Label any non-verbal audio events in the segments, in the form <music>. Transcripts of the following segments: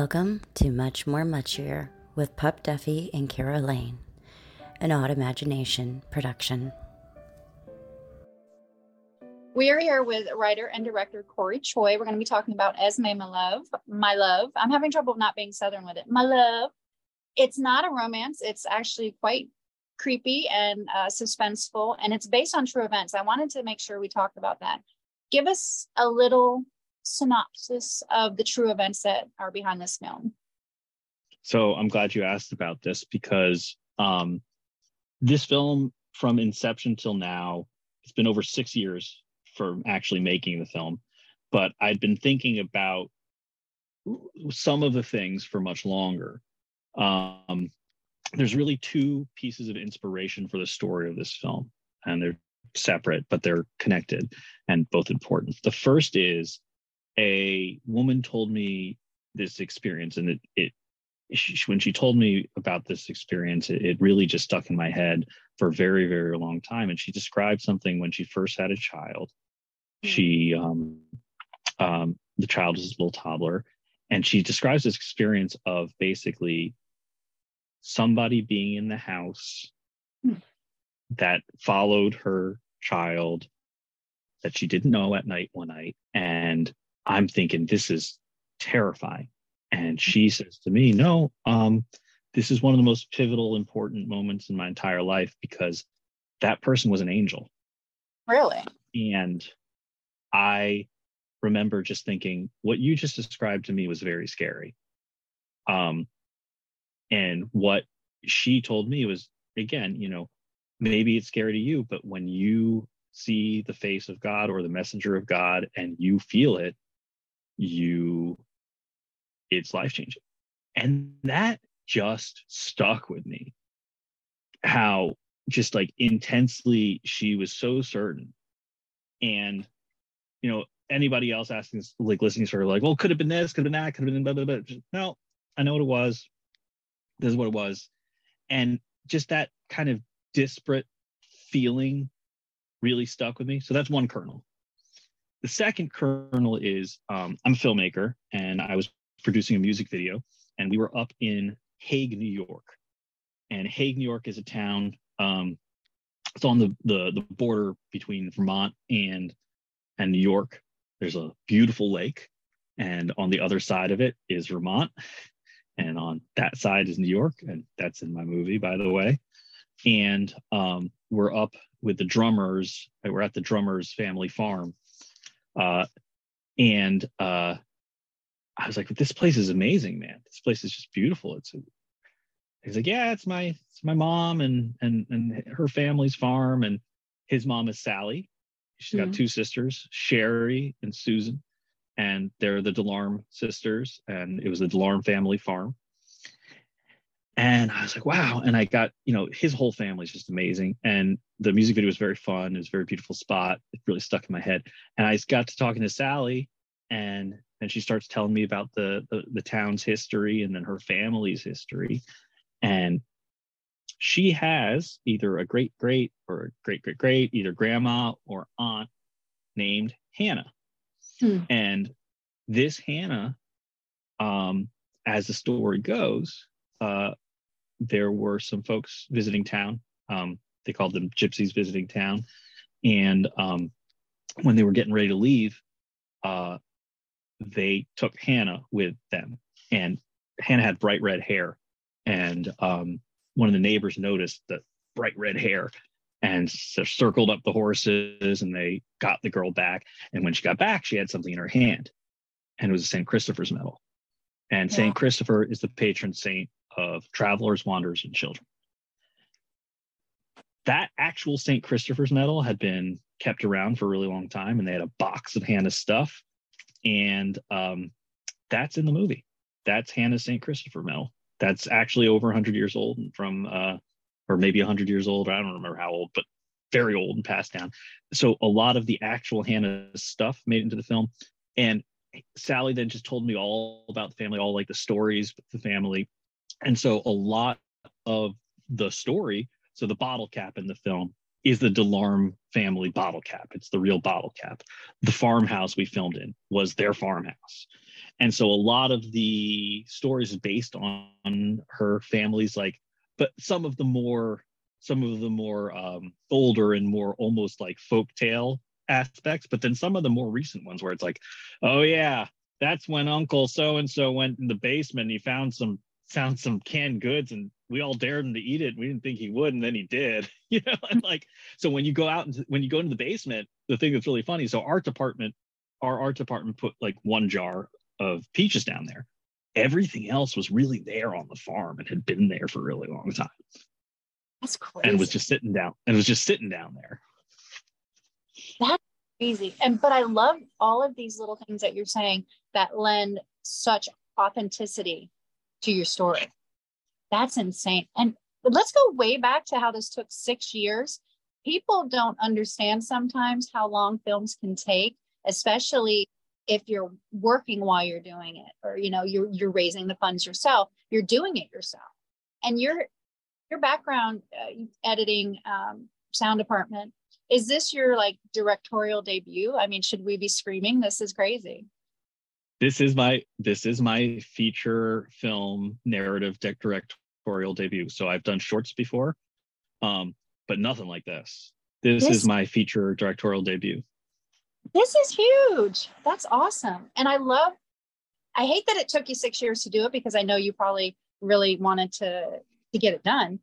Welcome to Much More Muchier with Pup Duffy and Keira Lane, an Odd Imagination production. We are here with writer and director Cory Choy. We're going to be talking about Esme, my love. My love. I'm having trouble not being Southern with it. My love. It's not a romance. It's actually quite creepy and uh, suspenseful, and it's based on true events. I wanted to make sure we talked about that. Give us a little synopsis of the true events that are behind this film? So I'm glad you asked about this because um, this film, from inception till now, it's been over six years for actually making the film. But I'd been thinking about some of the things for much longer. Um, there's really two pieces of inspiration for the story of this film, and they're separate, but they're connected and both important. The first is a woman told me this experience and it, it she, when she told me about this experience it, it, really just stuck in my head for a very very long time and she described something when she first had a child mm-hmm. she um, um, the child is a little toddler and she describes this experience of basically somebody being in the house mm-hmm. that followed her child that she didn't know at night one night and I'm thinking this is terrifying. And she says to me, No, um, this is one of the most pivotal, important moments in my entire life because that person was an angel. Really? And I remember just thinking, what you just described to me was very scary. Um, and what she told me was, again, you know, maybe it's scary to you, but when you see the face of God or the messenger of God and you feel it, you it's life changing and that just stuck with me. How just like intensely she was so certain. And you know anybody else asking like listening sort of like well could have been this could have been that could have been blah, blah, blah. Just, no i know what it was. This is what it was. And just that kind of disparate feeling really stuck with me. So that's one kernel the second kernel is um, I'm a filmmaker and I was producing a music video, and we were up in Hague, New York. And Hague, New York is a town. Um, it's on the, the the border between Vermont and and New York. There's a beautiful lake, and on the other side of it is Vermont, and on that side is New York, and that's in my movie, by the way. And um, we're up with the drummers. We're at the drummers' family farm, uh, and uh, I was like, this place is amazing, man. This place is just beautiful. It's he's like, yeah, it's my it's my mom and and and her family's farm, and his mom is Sally. She's mm-hmm. got two sisters, Sherry and Susan, and they're the Delarme sisters, and it was the Delarme family farm. And I was like, wow. And I got, you know, his whole family is just amazing. And the music video was very fun. It was a very beautiful spot. It really stuck in my head. And I got to talking to Sally and and she starts telling me about the, the, the town's history and then her family's history. And she has either a great great or a great great great, either grandma or aunt named Hannah. Hmm. And this Hannah, um, as the story goes, uh, there were some folks visiting town. Um, they called them gypsies visiting town. And um, when they were getting ready to leave, uh, they took Hannah with them. And Hannah had bright red hair. And um, one of the neighbors noticed the bright red hair and so circled up the horses and they got the girl back. And when she got back, she had something in her hand and it was a St. Christopher's medal. And yeah. St. Christopher is the patron saint of travelers, wanderers, and children. That actual St. Christopher's medal had been kept around for a really long time, and they had a box of Hannah's stuff. And um, that's in the movie. That's Hannah's St. Christopher medal. That's actually over 100 years old from, uh, or maybe 100 years old. I don't remember how old, but very old and passed down. So a lot of the actual Hannah's stuff made into the film. And Sally then just told me all about the family, all like the stories the family. And so a lot of the story, so the bottle cap in the film is the Delarme family bottle cap. It's the real bottle cap. The farmhouse we filmed in was their farmhouse. and so a lot of the stories based on her family's like but some of the more some of the more um, older and more almost like folk tale aspects but then some of the more recent ones where it's like oh yeah that's when uncle so and so went in the basement and he found some found some canned goods and we all dared him to eat it we didn't think he would and then he did <laughs> you know and hmm. like so when you go out and when you go into the basement the thing that's really funny so art department our art department put like one jar of peaches down there. Everything else was really there on the farm and had been there for a really long time. That's crazy. And was just sitting down and was just sitting down there. That's crazy. And but I love all of these little things that you're saying that lend such authenticity to your story. That's insane. And let's go way back to how this took six years. People don't understand sometimes how long films can take, especially if you're working while you're doing it or you know you're you're raising the funds yourself you're doing it yourself and your your background uh, editing um, sound department is this your like directorial debut i mean should we be screaming this is crazy this is my this is my feature film narrative directorial debut so i've done shorts before um but nothing like this this, this is my feature directorial debut this is huge. That's awesome. And I love, I hate that it took you six years to do it because I know you probably really wanted to to get it done,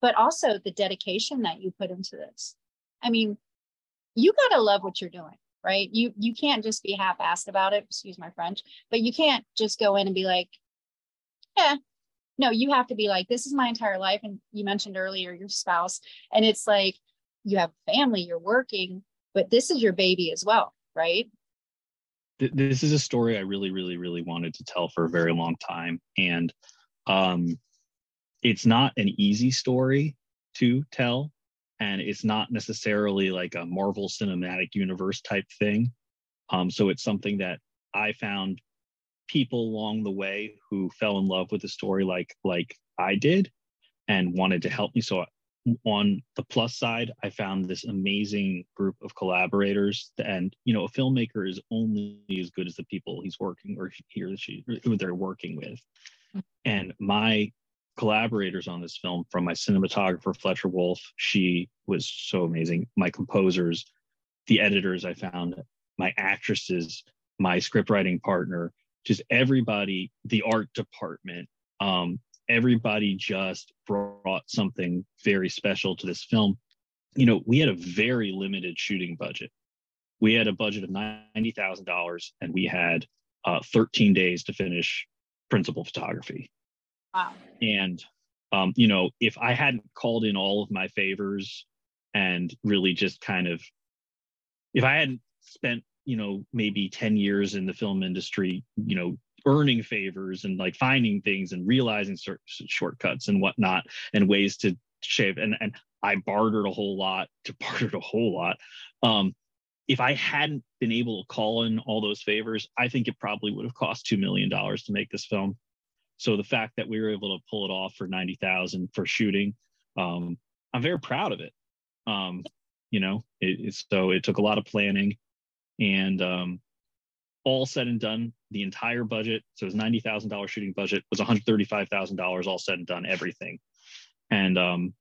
but also the dedication that you put into this. I mean, you gotta love what you're doing, right? You you can't just be half-assed about it, excuse my French, but you can't just go in and be like, yeah. No, you have to be like, this is my entire life. And you mentioned earlier your spouse, and it's like you have family, you're working, but this is your baby as well, right? This is a story I really, really, really wanted to tell for a very long time. And um, it's not an easy story to tell. And it's not necessarily like a Marvel Cinematic Universe type thing. Um, so it's something that I found people along the way who fell in love with the story like like I did and wanted to help me. So on the plus side, I found this amazing group of collaborators. And you know, a filmmaker is only as good as the people he's working or he or she who they're working with. And my collaborators on this film, from my cinematographer Fletcher Wolf, she was so amazing. My composers, the editors I found, my actresses, my scriptwriting partner, just everybody, the art department, um, everybody just brought something very special to this film. You know, we had a very limited shooting budget. We had a budget of $90,000 and we had uh, 13 days to finish principal photography. Wow. And, um, you know, if I hadn't called in all of my favors and really just kind of, if I hadn't spent, you know, maybe 10 years in the film industry, you know, earning favors and like finding things and realizing certain shortcuts and whatnot and ways to shave and and I bartered a whole lot to <laughs> bartered a whole lot. Um, if I hadn't been able to call in all those favors, I think it probably would have cost two million dollars to make this film. So the fact that we were able to pull it off for ninety thousand for shooting, um, I'm very proud of it. Um, you know, it, so it took a lot of planning, and um, all said and done, the entire budget, so it was ninety thousand dollars shooting budget, was one hundred thirty five thousand dollars all said and done, everything. And um,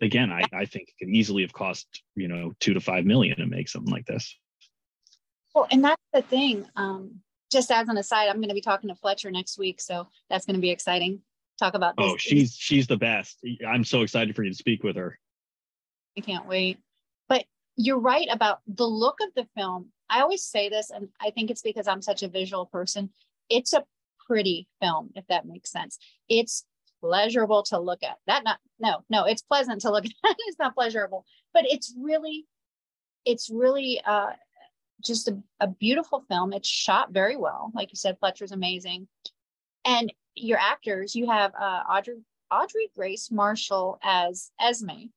again, I, I think it could easily have cost you know two to five million to make something like this. Well, and that's the thing. Um, just as an aside, I'm going to be talking to Fletcher next week, so that's going to be exciting. Talk about. This. Oh, she's she's the best. I'm so excited for you to speak with her. I can't wait. But you're right about the look of the film I always say this, and I think it's because I'm such a visual person. It's a pretty film, if that makes sense. It's pleasurable to look at. That not no, no, it's pleasant to look <laughs> at. it's not pleasurable, but it's really, it's really uh just a, a beautiful film. It's shot very well. Like you said, Fletcher's amazing. And your actors, you have uh Audrey Audrey Grace Marshall as Esme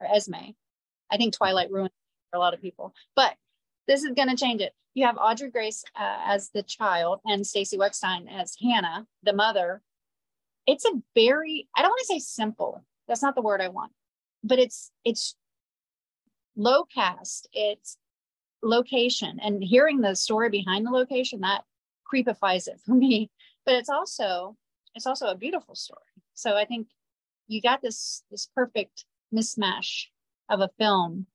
or Esme. I think Twilight ruined for a lot of people, but this is going to change it. You have Audrey Grace uh, as the child and Stacey Weckstein as Hannah, the mother. It's a very, I don't want to say simple. That's not the word I want, but it's, it's low cast. It's location and hearing the story behind the location that creepifies it for <laughs> me. But it's also it's also a beautiful story. So I think you got this this perfect mismatch of a film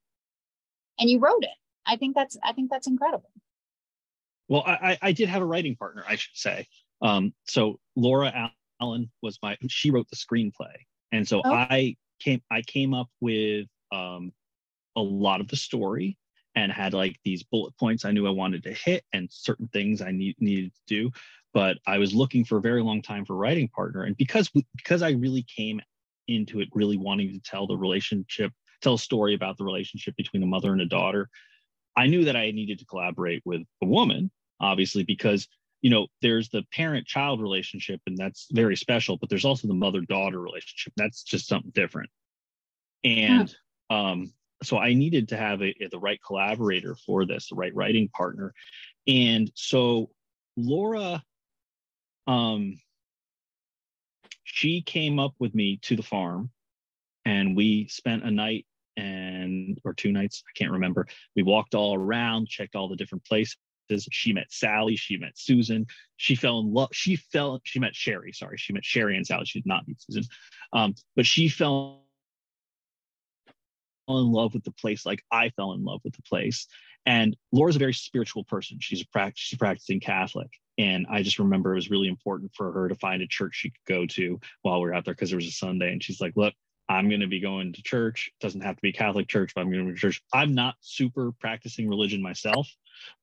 and you wrote it. I think that's I think that's incredible. Well, I, I did have a writing partner, I should say. Um, so Laura Allen was my she wrote the screenplay, and so oh. I came I came up with um, a lot of the story and had like these bullet points I knew I wanted to hit and certain things I need, needed to do. But I was looking for a very long time for writing partner, and because because I really came into it really wanting to tell the relationship, tell a story about the relationship between a mother and a daughter, I knew that I needed to collaborate with a woman, obviously, because you know there's the parent-child relationship, and that's very special. But there's also the mother-daughter relationship. That's just something different. And um, so I needed to have a, a, the right collaborator for this, the right writing partner. And so Laura, um, she came up with me to the farm, and we spent a night and or two nights, I can't remember. We walked all around, checked all the different places. She met Sally, she met Susan. She fell in love. She fell. She met Sherry. Sorry, she met Sherry and Sally. She did not meet Susan, um, but she fell in love with the place like I fell in love with the place. And Laura's a very spiritual person. She's a, pra- she's practicing Catholic. And I just remember it was really important for her to find a church she could go to while we are out there because it was a Sunday. And she's like, look, I'm going to be going to church. It doesn't have to be Catholic church, but I'm going to church. I'm not super practicing religion myself,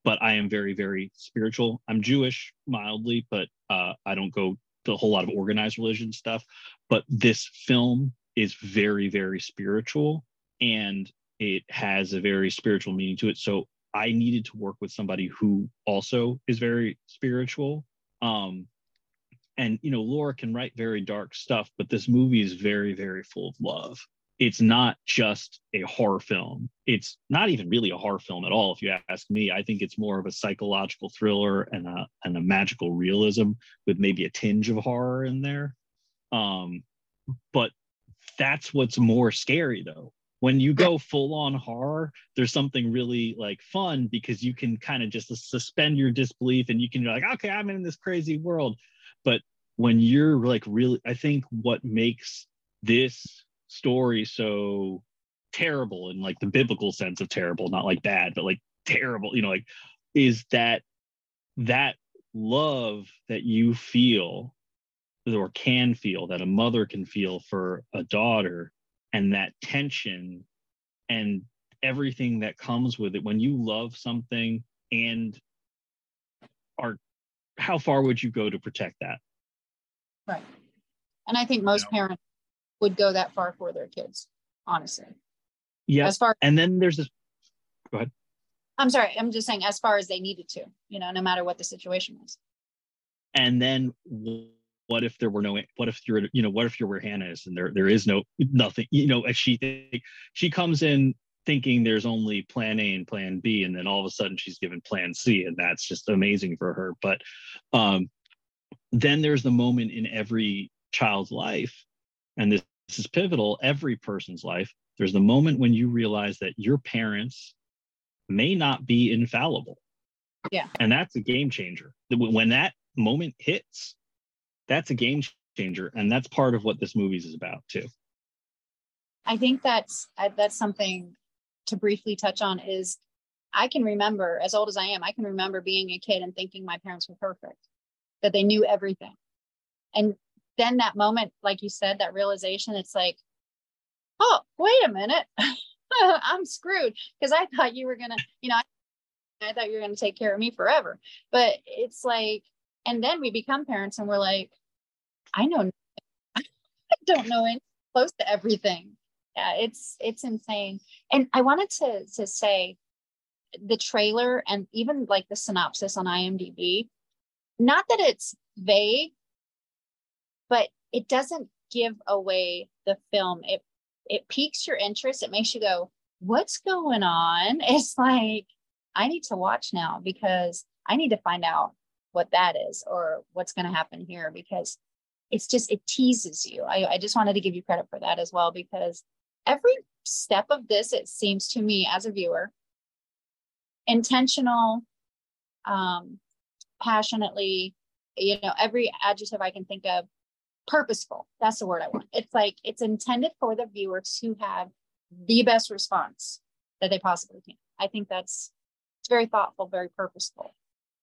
but I am very, very spiritual. I'm Jewish mildly, but uh, I don't go to a whole lot of organized religion stuff. But this film is very, very spiritual and it has a very spiritual meaning to it. So I needed to work with somebody who also is very spiritual. Um, and you know laura can write very dark stuff but this movie is very very full of love. It's not just a horror film. It's not even really a horror film at all if you ask me. I think it's more of a psychological thriller and a, and a magical realism with maybe a tinge of horror in there. Um, but that's what's more scary though when you go full on horror there's something really like fun because you can kind of just suspend your disbelief and you can be like okay i'm in this crazy world. But when you're like really i think what makes this story so terrible in like the biblical sense of terrible not like bad but like terrible you know like is that that love that you feel or can feel that a mother can feel for a daughter and that tension and everything that comes with it when you love something and are how far would you go to protect that Right. And I think most you know? parents would go that far for their kids, honestly. Yeah. As far and then there's this go ahead. I'm sorry, I'm just saying as far as they needed to, you know, no matter what the situation was. And then what if there were no what if you're you know what if you're where hannah is and there there is no nothing you know as she she comes in thinking there's only plan a and plan b and then all of a sudden she's given plan c and that's just amazing for her but um then there's the moment in every child's life, and this, this is pivotal, every person's life. There's the moment when you realize that your parents may not be infallible. Yeah. And that's a game changer. When that moment hits, that's a game changer. And that's part of what this movie is about, too. I think that's that's something to briefly touch on is I can remember, as old as I am, I can remember being a kid and thinking my parents were perfect that they knew everything. And then that moment, like you said, that realization, it's like, oh, wait a minute. <laughs> I'm screwed because I thought you were to, you know, I, thought you were to take care of me forever. But it's like, and then we become parents and we're like, I know, <laughs> I don't know any close to everything. Yeah, it's it's insane. And I wanted to to say the trailer and even like the synopsis on IMDb not that it's vague, but it doesn't give away the film. It it piques your interest. It makes you go, "What's going on?" <laughs> It's like I need to watch now because I need to find out what that is or what's going to happen here because it's just it teases you. I, I just wanted to give you credit for that as well because every step of this, it seems to me as a viewer, intentional, um, passionately, you know, every adjective I can think of, purposeful. That's the word I want. It's like it's intended for the viewer to have the best response that they possibly can. I think that's it's very thoughtful, very purposeful.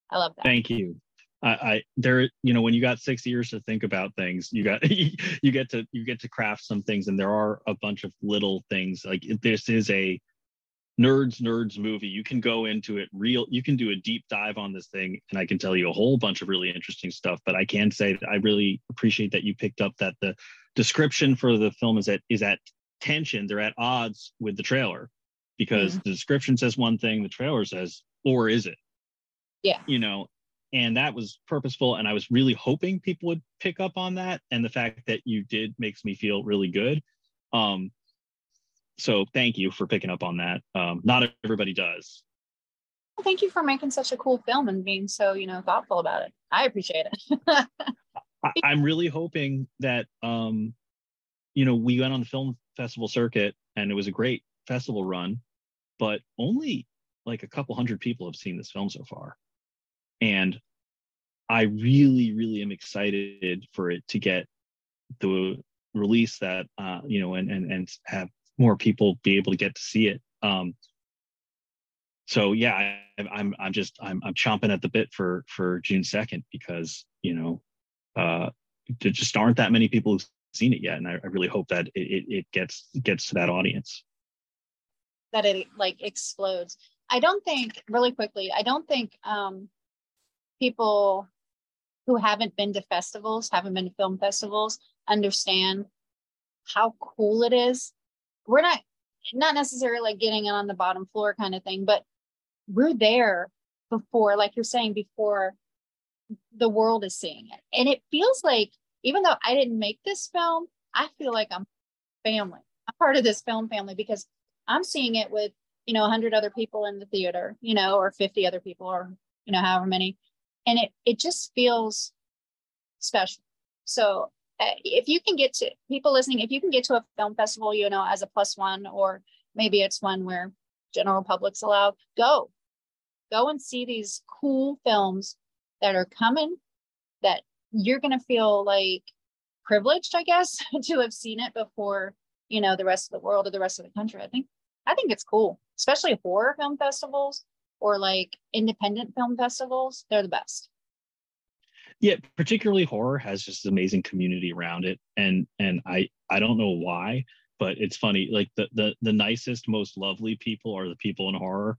I love that. Thank you. I, I there you know when you got six years to think about things you got <laughs> you get to you get to craft some things and there are a bunch of little things. Like this is a nerds nerds movie you can go into it real you can do a deep dive on this thing and i can tell you a whole bunch of really interesting stuff but i can say that i really appreciate that you picked up that the description for the film is at is at tension they're at odds with the trailer because mm-hmm. the description says one thing the trailer says or is it? Yeah. You know and that was purposeful and i was really hoping people would pick up on that and the fact that you did makes me feel really good. Um so thank you for picking up on that. Um not everybody does. Well, thank you for making such a cool film and being so you know thoughtful about it. I appreciate it. <laughs> I, i'm really hoping that um you know we went on the film festival circuit and it was a great festival run but only like a couple hundred people have seen this film so far and I really, really am excited for it to get the release that uh, you know, and and and have more people be able to get to see it. Um, so yeah, I, I'm I'm just I'm I'm chomping at the bit for for June second because you know uh, there just aren't that many people who've seen it yet, and I, I really hope that it, it, it gets gets to that audience. That it like explodes. I don't think really quickly. I don't think um, people who haven't been to festivals, haven't been to film festivals, understand how cool it is. We're not not necessarily like getting it on the bottom floor kind of thing, but we're there before, like you're saying, before the world is seeing it. And it feels like, even though I didn't make this film, I feel like I'm family. I'm part of this film family because I'm seeing it with, you know, 100 other people in the theater, you know, or 50 other people, or, you know, however many and it it just feels special. So uh, if you can get to people listening if you can get to a film festival you know as a plus one or maybe it's one where general public's allowed go. Go and see these cool films that are coming that you're going to feel like privileged i guess <laughs> to have seen it before you know the rest of the world or the rest of the country. I think i think it's cool especially horror film festivals or like independent film festivals, they're the best. Yeah, particularly horror has just amazing community around it, and and I I don't know why, but it's funny. Like the the the nicest, most lovely people are the people in horror,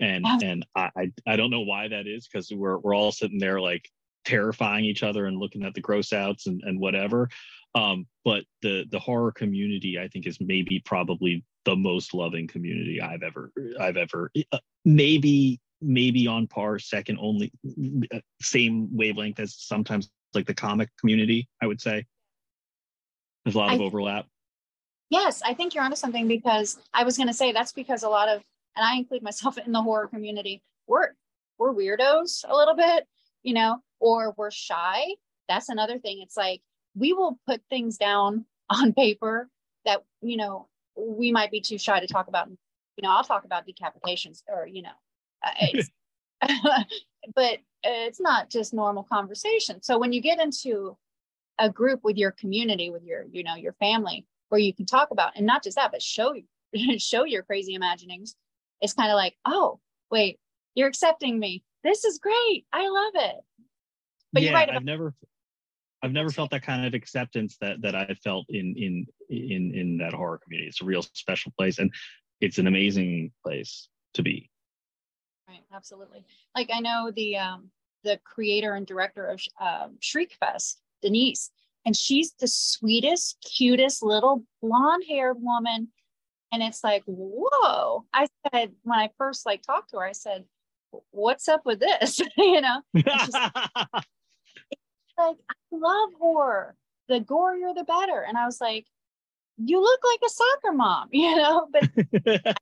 and and I I don't know why that is because we're we're all sitting there like terrifying each other and looking at the gross outs and and whatever. Um, but the the horror community I think is maybe probably the most loving community I've ever I've ever uh, maybe maybe on par second only uh, same wavelength as sometimes like the comic community I would say. There's a lot of I, overlap. Yes I think you're onto something because I was going to say that's because a lot of and I include myself in the horror community we're we're weirdos a little bit you know or we're shy. That's another thing. It's like we will put things down on paper that you know we might be too shy to talk about you know i'll talk about decapitations or you know uh, <laughs> <laughs> but it's not just normal conversation. So when you get into a group with your community with your you know your family where you can talk about and not just that but show <laughs> show your crazy imaginings it's kind of like oh wait you're accepting me. This is great. I love it. But yeah, you're right about- i've never I've never felt that kind of acceptance that that I felt in in in in that horror community. It's a real special place, and it's an amazing place to be. Right, absolutely. Like I know the um, the creator and director of um, Shriekfest, Denise, and she's the sweetest, cutest little blonde-haired woman. And it's like, whoa! I said when I first like talked to her, I said, "What's up with this?" <laughs> you know. <laughs> love horror. The gorier, the better. And I was like, you look like a soccer mom, <laughs> you know? But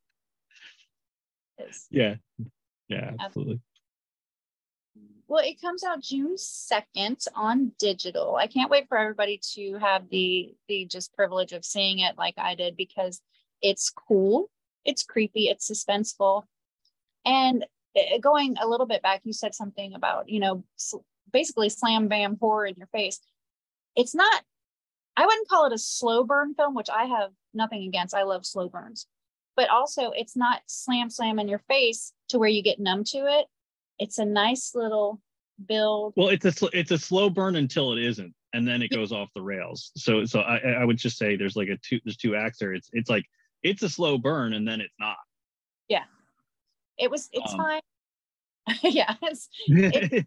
<laughs> yeah, yeah, absolutely. Well, it comes out June 2nd on digital. I can't wait for everybody to have the the just privilege of seeing it like I did because it's cool, it's creepy, it's suspenseful. And eh, eh, going a little bit back, you said something about, you know, basically slam bam horror in your face. It's not, I wouldn't call it a slow burn film, which I have nothing against. I love slow burns, but also it's not slam slam in your face to where you get numb to it. It's a nice little build. Well, it's a it's a slow burn until it isn't, and then it goes off the rails. So so I I would just say there's like a two there's two acts there. It's it's like it's a slow burn and then it's not. Yeah, it was. It's um, fine. <laughs> yeah, it's, <laughs>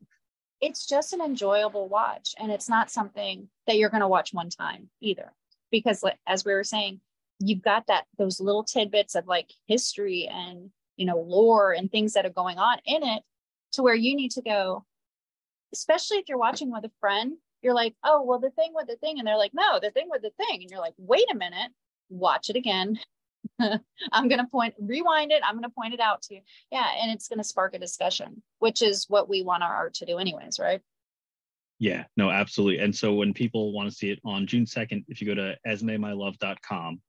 it's just an enjoyable watch, and it's not something that you're going to watch one time either, because as we were saying, you've got that those little tidbits of like history and you know lore and things that are going on in it to where you need to go especially if you're watching with a friend you're like oh well the thing with the thing and they're like no the thing with the thing and you're like wait a minute watch it again <laughs> i'm going to point rewind it i'm going to point it out to you yeah and it's going to spark a discussion which is what we want our art to do anyways right yeah no absolutely and so when people want to see it on june 2nd if you go to esmemylove.com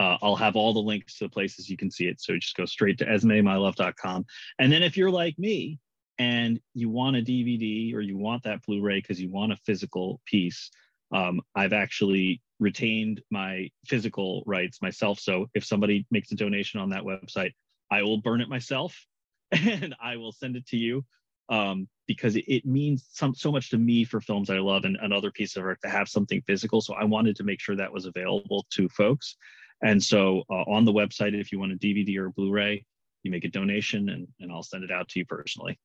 uh, I'll have all the links to the places you can see it. So just go straight to esmemylove.com. And then if you're like me and you want a DVD or you want that Blu-ray because you want a physical piece, um, I've actually retained my physical rights myself. So if somebody makes a donation on that website, I will burn it myself <laughs> and I will send it to you um, because it, it, means some, so much to me for films I love and another piece of art to have something physical. So I wanted to make sure that was available to folks. And so uh, on the website, if you want a DVD or a Blu-ray, you make a donation and, and I'll send it out to you personally.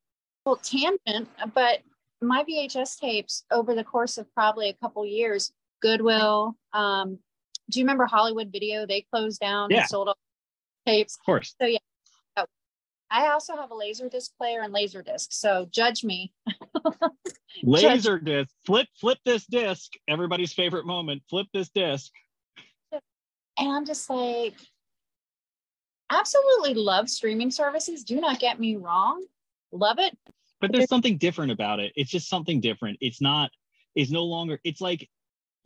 Well, tangent, but my VHS tapes over the course of probably a couple years, Goodwill, um, do you remember Hollywood Video? They closed down yeah. and sold all tapes. Of course. So yeah. I also have a laser disc player and laser disc. So judge me. <laughs> laser disc. Flip, flip this disc. Everybody's favorite moment. Flip this disc. And I'm just like, absolutely love streaming services. Do not get me wrong. Love it. But there's something different about it. It's just something different. It's not, it's no longer, it's like,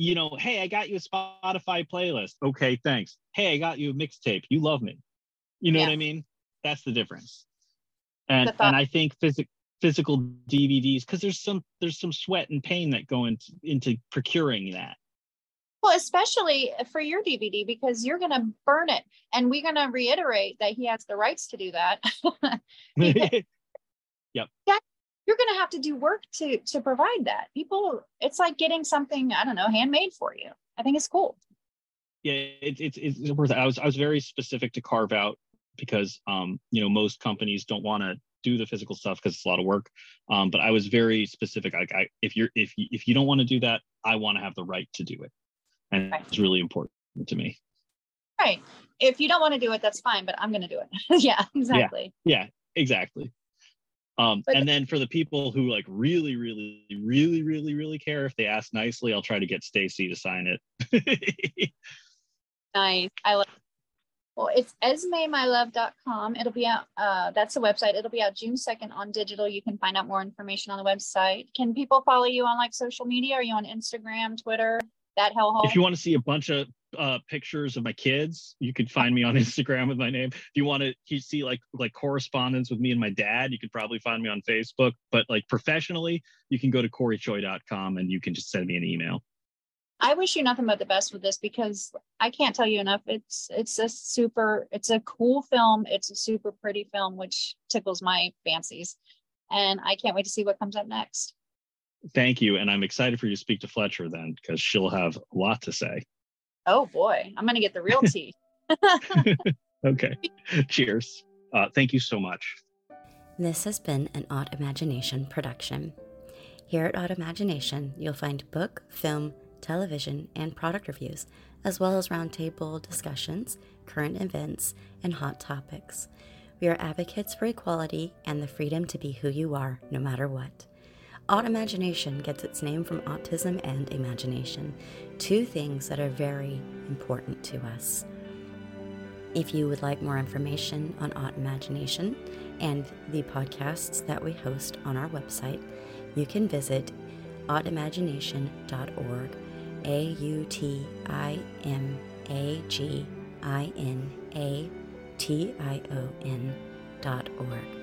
you know, hey, I got you a Spotify playlist. Okay, thanks. Hey, I got you a mixtape. You love me. You know yeah. what I mean? That's the difference. And and I think physical physical DVDs because there's some there's some sweat and pain that go into into procuring that. Well, especially for your DVD because you're going to burn it. And we're going to reiterate that he has the rights to do that. <laughs> <laughs> yep. That, you're going to have to do work to to provide that. People, it's like getting something I don't know handmade for you. I think it's cool. Yeah, it's it's it's worth it. I was I was very specific to carve out because um you know most companies don't want to do the physical stuff because it's a lot of work. Um, but I was very specific. Like, I, if you're if you, if you don't want to do that, I want to have the right to do it and right. it's really important to me right if you don't want to do it that's fine but i'm going to do it <laughs> yeah exactly yeah, yeah exactly um, but, and then for the people who like really really really really really care if they ask nicely i'll try to get stacy to sign it <laughs> nice i love well, it's esmemylove.com. It'll be out, uh, that's the website. It'll be out June 2nd on digital. You can find out more information on the website. Can people follow you on like social media? Are you on Instagram, Twitter? that hellhole. If you want to see a bunch of uh, pictures of my kids, you could find me on <laughs> Instagram with my name. If you want to see like like correspondence with me and my dad, you could probably find me on Facebook. But like professionally, you can go to CoryChoy.com and you can just send me an email. I wish you nothing but the best with this because I can't tell you enough. It's it's a super, it's a cool film. It's a super pretty film, which tickles my fancies. And I can't wait to see what comes up next. Thank you. And I'm excited for you to speak to Fletcher then, because she'll have a lot to say. Oh boy, I'm going to get the real tea. <laughs> <laughs> okay. Cheers. Uh, thank you so much. This has been an Odd Imagination production. Here at Odd Imagination, you'll find book, film, television, and product reviews, as well as roundtable discussions, current events, and hot topics. We are advocates for equality and the freedom to be who you are, no matter what. Odd Imagination gets its name from autism and imagination, two things that are very important to us. If you would like more information on Odd Imagination and the podcasts that we host on our website, you can visit autimagination.org, A U T I M A G I N A T I O N dot org.